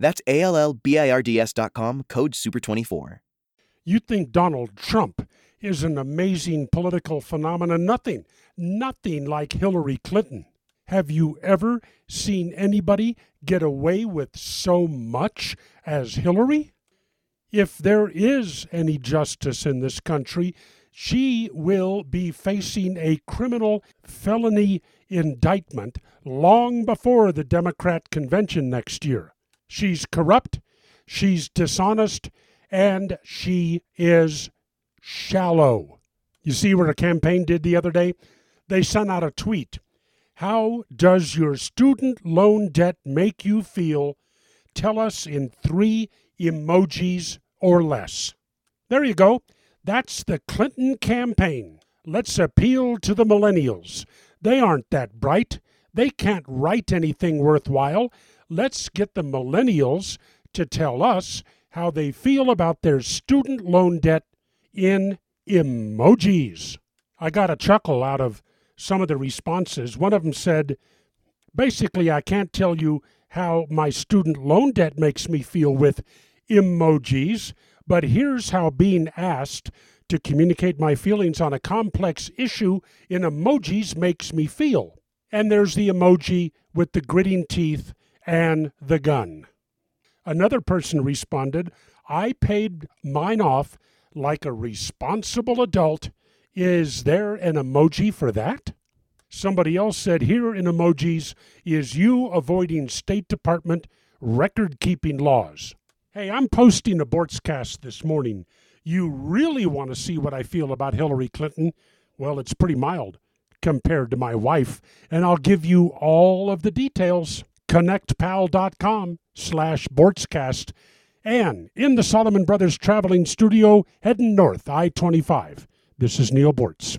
That's A L L B I R D S.com, code SUPER24. You think Donald Trump is an amazing political phenomenon? Nothing, nothing like Hillary Clinton. Have you ever seen anybody get away with so much as Hillary? If there is any justice in this country, she will be facing a criminal felony indictment long before the Democrat convention next year. She's corrupt, she's dishonest, and she is shallow. You see what her campaign did the other day? They sent out a tweet. How does your student loan debt make you feel? Tell us in three emojis or less. There you go. That's the Clinton campaign. Let's appeal to the millennials. They aren't that bright. They can't write anything worthwhile. Let's get the millennials to tell us how they feel about their student loan debt in emojis. I got a chuckle out of some of the responses. One of them said, basically, I can't tell you how my student loan debt makes me feel with emojis, but here's how being asked to communicate my feelings on a complex issue in emojis makes me feel. And there's the emoji with the gritting teeth and the gun. Another person responded, I paid mine off like a responsible adult. Is there an emoji for that? Somebody else said, Here in emojis is you avoiding State Department record keeping laws. Hey, I'm posting a Boortzcast this morning. You really want to see what I feel about Hillary Clinton? Well, it's pretty mild compared to my wife, and I'll give you all of the details connectpal.com slash Boortzcast and in the Solomon Brothers Traveling Studio heading north I-25. This is Neal Boortz.